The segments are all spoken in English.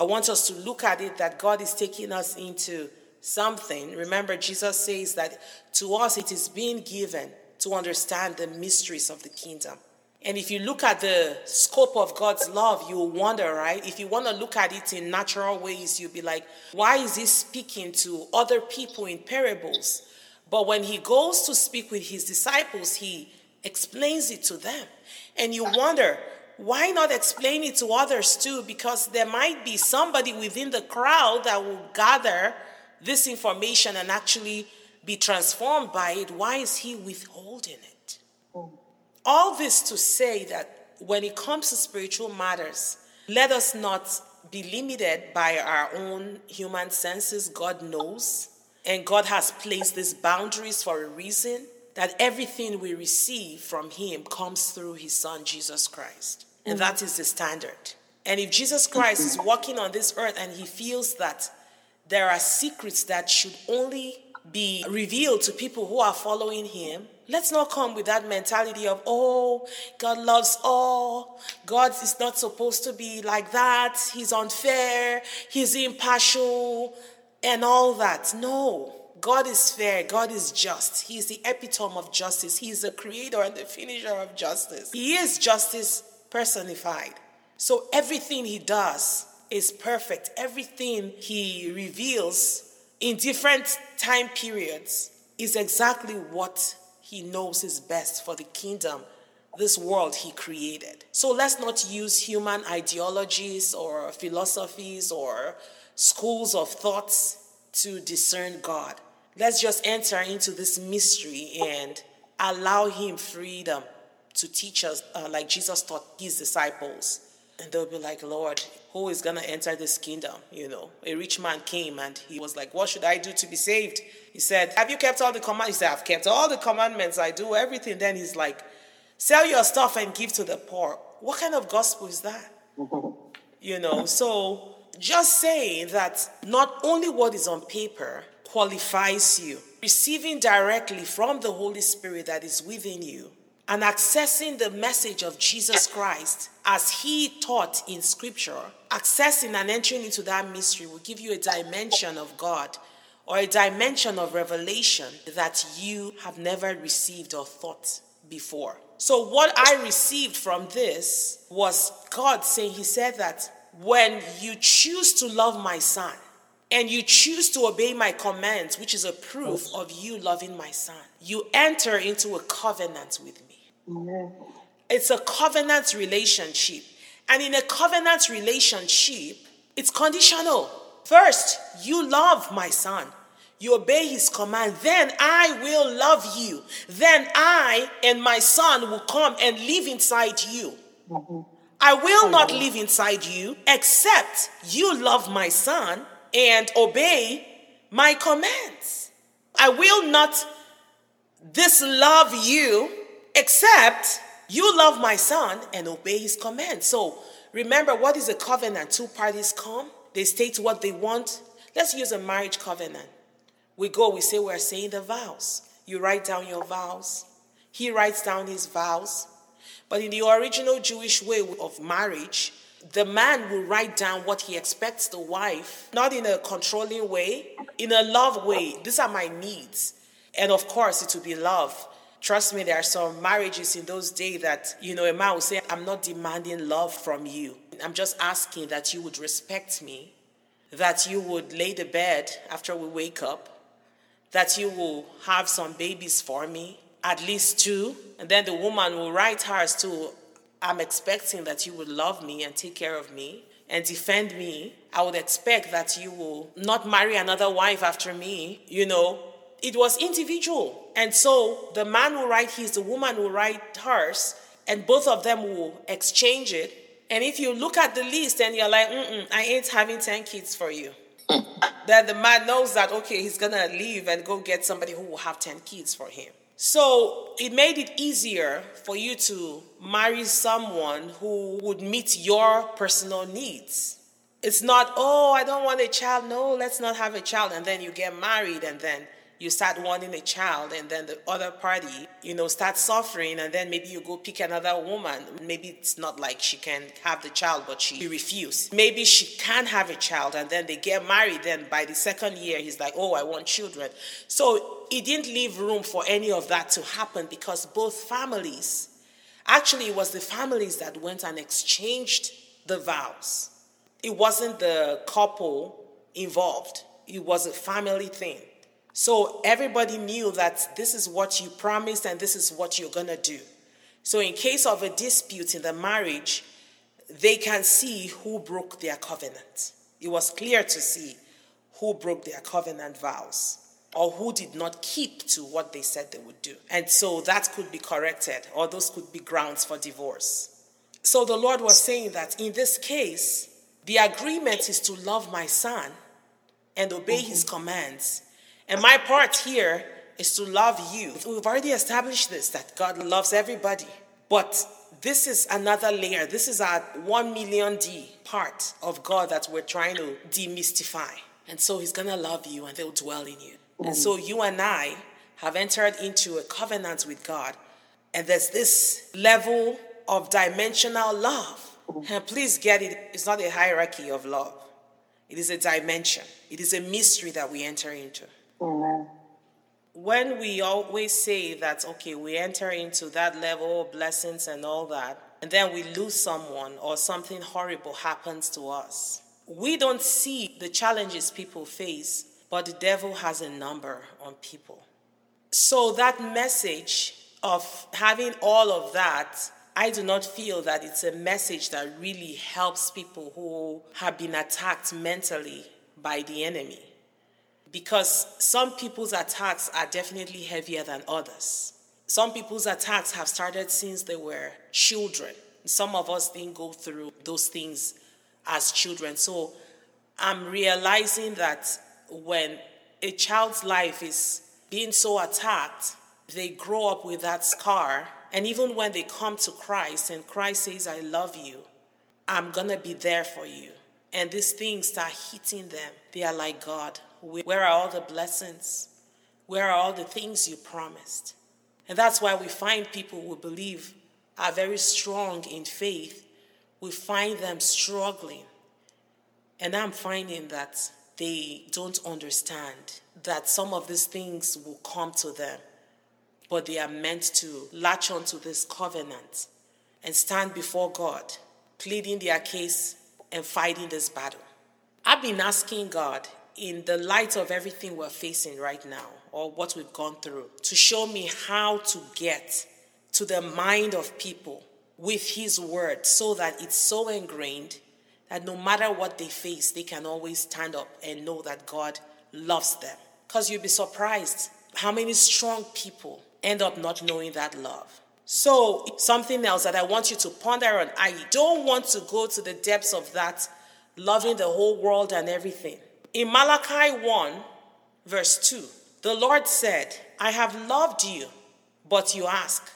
I want us to look at it that God is taking us into something. Remember, Jesus says that to us it is being given to understand the mysteries of the kingdom. And if you look at the scope of God's love, you will wonder, right? If you want to look at it in natural ways, you'll be like, why is he speaking to other people in parables? But when he goes to speak with his disciples, he explains it to them. And you wonder, why not explain it to others too? Because there might be somebody within the crowd that will gather this information and actually be transformed by it. Why is he withholding it? All this to say that when it comes to spiritual matters, let us not be limited by our own human senses. God knows. And God has placed these boundaries for a reason that everything we receive from Him comes through His Son, Jesus Christ. And mm. that is the standard. And if Jesus Christ is mm-hmm. walking on this earth and He feels that there are secrets that should only be revealed to people who are following Him, let's not come with that mentality of, oh, God loves all. God is not supposed to be like that. He's unfair. He's impartial and all that. No. God is fair. God is just. He is the epitome of justice. He is the creator and the finisher of justice. He is justice personified. So everything he does is perfect. Everything he reveals in different time periods is exactly what he knows is best for the kingdom, this world he created. So let's not use human ideologies or philosophies or schools of thoughts to discern God. Let's just enter into this mystery and allow him freedom to teach us, uh, like Jesus taught his disciples. And they'll be like, Lord, who is going to enter this kingdom? You know, a rich man came and he was like, What should I do to be saved? He said, Have you kept all the commandments? He said, I've kept all the commandments. I do everything. Then he's like, Sell your stuff and give to the poor. What kind of gospel is that? You know, so just saying that not only what is on paper qualifies you, receiving directly from the Holy Spirit that is within you and accessing the message of Jesus Christ as he taught in scripture, accessing and entering into that mystery will give you a dimension of God or a dimension of revelation that you have never received or thought before. So, what I received from this was God saying, He said that when you choose to love my son and you choose to obey my commands, which is a proof of you loving my son, you enter into a covenant with me. It's a covenant relationship. And in a covenant relationship, it's conditional. First, you love my son. You obey his command. Then I will love you. Then I and my son will come and live inside you. Mm-hmm. I will not live inside you except you love my son and obey my commands. I will not dislove you except you love my son and obey his command. So remember, what is a covenant? Two parties come, they state what they want. Let's use a marriage covenant. We go, we say we're saying the vows. You write down your vows. He writes down his vows. But in the original Jewish way of marriage, the man will write down what he expects the wife, not in a controlling way, in a love way. These are my needs. And of course, it will be love. Trust me, there are some marriages in those days that, you know, a man will say, I'm not demanding love from you. I'm just asking that you would respect me, that you would lay the bed after we wake up, that you will have some babies for me, at least two. And then the woman will write hers too. I'm expecting that you would love me and take care of me and defend me. I would expect that you will not marry another wife after me, you know, it was individual. And so the man will write his, the woman will write hers, and both of them will exchange it. And if you look at the list and you're like, I ain't having 10 kids for you, mm. then the man knows that, okay, he's gonna leave and go get somebody who will have 10 kids for him. So it made it easier for you to marry someone who would meet your personal needs. It's not, oh, I don't want a child. No, let's not have a child. And then you get married and then you start wanting a child and then the other party you know starts suffering and then maybe you go pick another woman. Maybe it's not like she can have the child but she refused maybe she can have a child and then they get married then by the second year he's like oh i want children. So it didn't leave room for any of that to happen because both families actually it was the families that went and exchanged the vows. It wasn't the couple involved. It was a family thing so everybody knew that this is what you promised and this is what you're going to do. So, in case of a dispute in the marriage, they can see who broke their covenant. It was clear to see who broke their covenant vows or who did not keep to what they said they would do. And so that could be corrected, or those could be grounds for divorce. So the Lord was saying that in this case, the agreement is to love my son and obey mm-hmm. his commands and my part here is to love you. We've already established this that God loves everybody. But this is another layer. This is our 1 million D part of God that we're trying to demystify. And so he's going to love you and they'll dwell in you. And so you and I have entered into a covenant with God. And there's this level of dimensional love. Mm-hmm. And please get it, it's not a hierarchy of love, it is a dimension, it is a mystery that we enter into. Amen. When we always say that, okay, we enter into that level of blessings and all that, and then we lose someone or something horrible happens to us, we don't see the challenges people face, but the devil has a number on people. So that message of having all of that I do not feel that it's a message that really helps people who have been attacked mentally by the enemy because some people's attacks are definitely heavier than others. Some people's attacks have started since they were children. Some of us didn't go through those things as children. So I'm realizing that when a child's life is being so attacked, they grow up with that scar. And even when they come to Christ and Christ says, I love you, I'm going to be there for you. And these things start hitting them. They are like, God, where are all the blessings? Where are all the things you promised? And that's why we find people who believe are very strong in faith. We find them struggling. And I'm finding that they don't understand that some of these things will come to them, but they are meant to latch onto this covenant and stand before God, pleading their case and fighting this battle. I've been asking God in the light of everything we're facing right now or what we've gone through to show me how to get to the mind of people with his word so that it's so ingrained that no matter what they face they can always stand up and know that God loves them. Because you'll be surprised how many strong people end up not knowing that love. So something else that I want you to ponder on I don't want to go to the depths of that loving the whole world and everything in Malachi 1, verse 2, the Lord said, I have loved you, but you ask,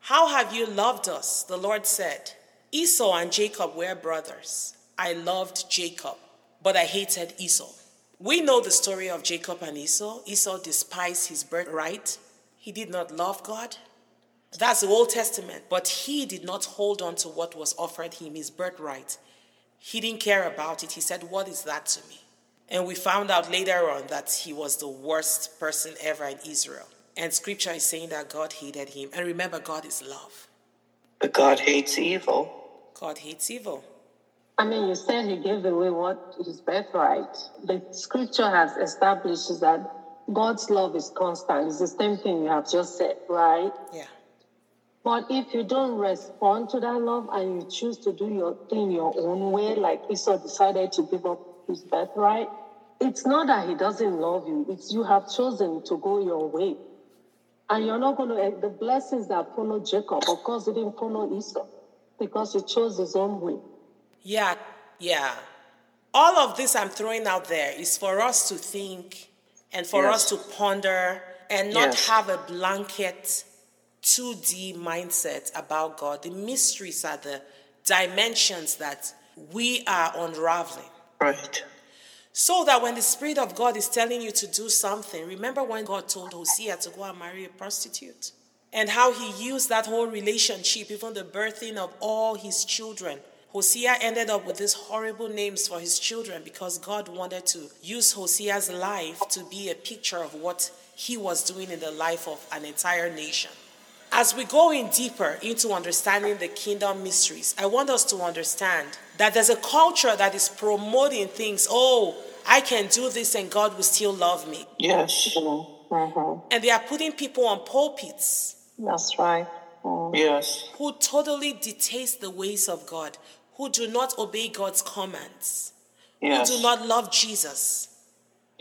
How have you loved us? The Lord said, Esau and Jacob were brothers. I loved Jacob, but I hated Esau. We know the story of Jacob and Esau. Esau despised his birthright. He did not love God. That's the Old Testament. But he did not hold on to what was offered him, his birthright. He didn't care about it. He said, What is that to me? And we found out later on that he was the worst person ever in Israel. And scripture is saying that God hated him. And remember, God is love. But God hates evil. God hates evil. I mean, you said he gave away what his birthright. The scripture has established that God's love is constant. It's the same thing you have just said, right? Yeah. But if you don't respond to that love and you choose to do your thing your own way, like Esau decided to give up his birthright. It's not that he doesn't love you, it's you have chosen to go your way. And you're not going to, eh, the blessings that follow Jacob, of course, he didn't follow Esau because he chose his own way. Yeah, yeah. All of this I'm throwing out there is for us to think and for yes. us to ponder and not yes. have a blanket 2D mindset about God. The mysteries are the dimensions that we are unraveling. Right. So that when the Spirit of God is telling you to do something, remember when God told Hosea to go and marry a prostitute? And how he used that whole relationship, even the birthing of all his children. Hosea ended up with these horrible names for his children because God wanted to use Hosea's life to be a picture of what he was doing in the life of an entire nation. As we go in deeper into understanding the kingdom mysteries, I want us to understand that there's a culture that is promoting things. Oh, I can do this and God will still love me. Yes. Mm-hmm. And they are putting people on pulpits That's right. Mm. Yes. who totally detest the ways of God, who do not obey God's commands, Yes. who do not love Jesus.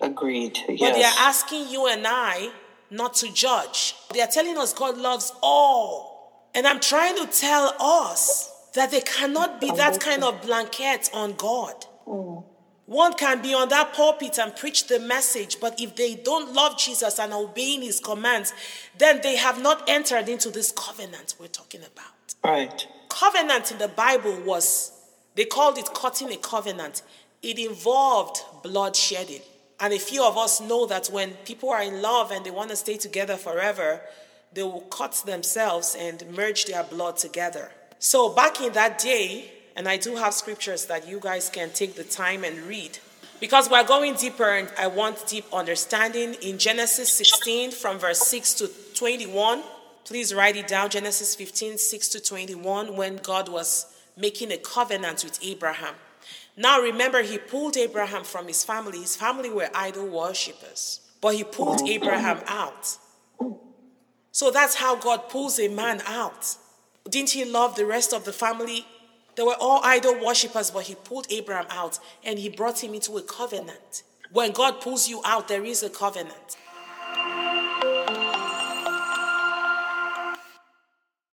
Agreed. Yes. But they are asking you and I not to judge. They are telling us God loves all. And I'm trying to tell us that there cannot be that kind of blanket on God. One can be on that pulpit and preach the message, but if they don't love Jesus and obeying his commands, then they have not entered into this covenant we're talking about. Right. Covenant in the Bible was, they called it cutting a covenant. It involved blood shedding. And a few of us know that when people are in love and they want to stay together forever, they will cut themselves and merge their blood together. So back in that day, and I do have scriptures that you guys can take the time and read. Because we're going deeper and I want deep understanding in Genesis 16 from verse 6 to 21. Please write it down Genesis 15, 6 to 21, when God was making a covenant with Abraham. Now remember, he pulled Abraham from his family. His family were idol worshippers, but he pulled Abraham out. So that's how God pulls a man out. Didn't he love the rest of the family? They were all idol worshippers, but he pulled Abraham out and he brought him into a covenant. When God pulls you out, there is a covenant.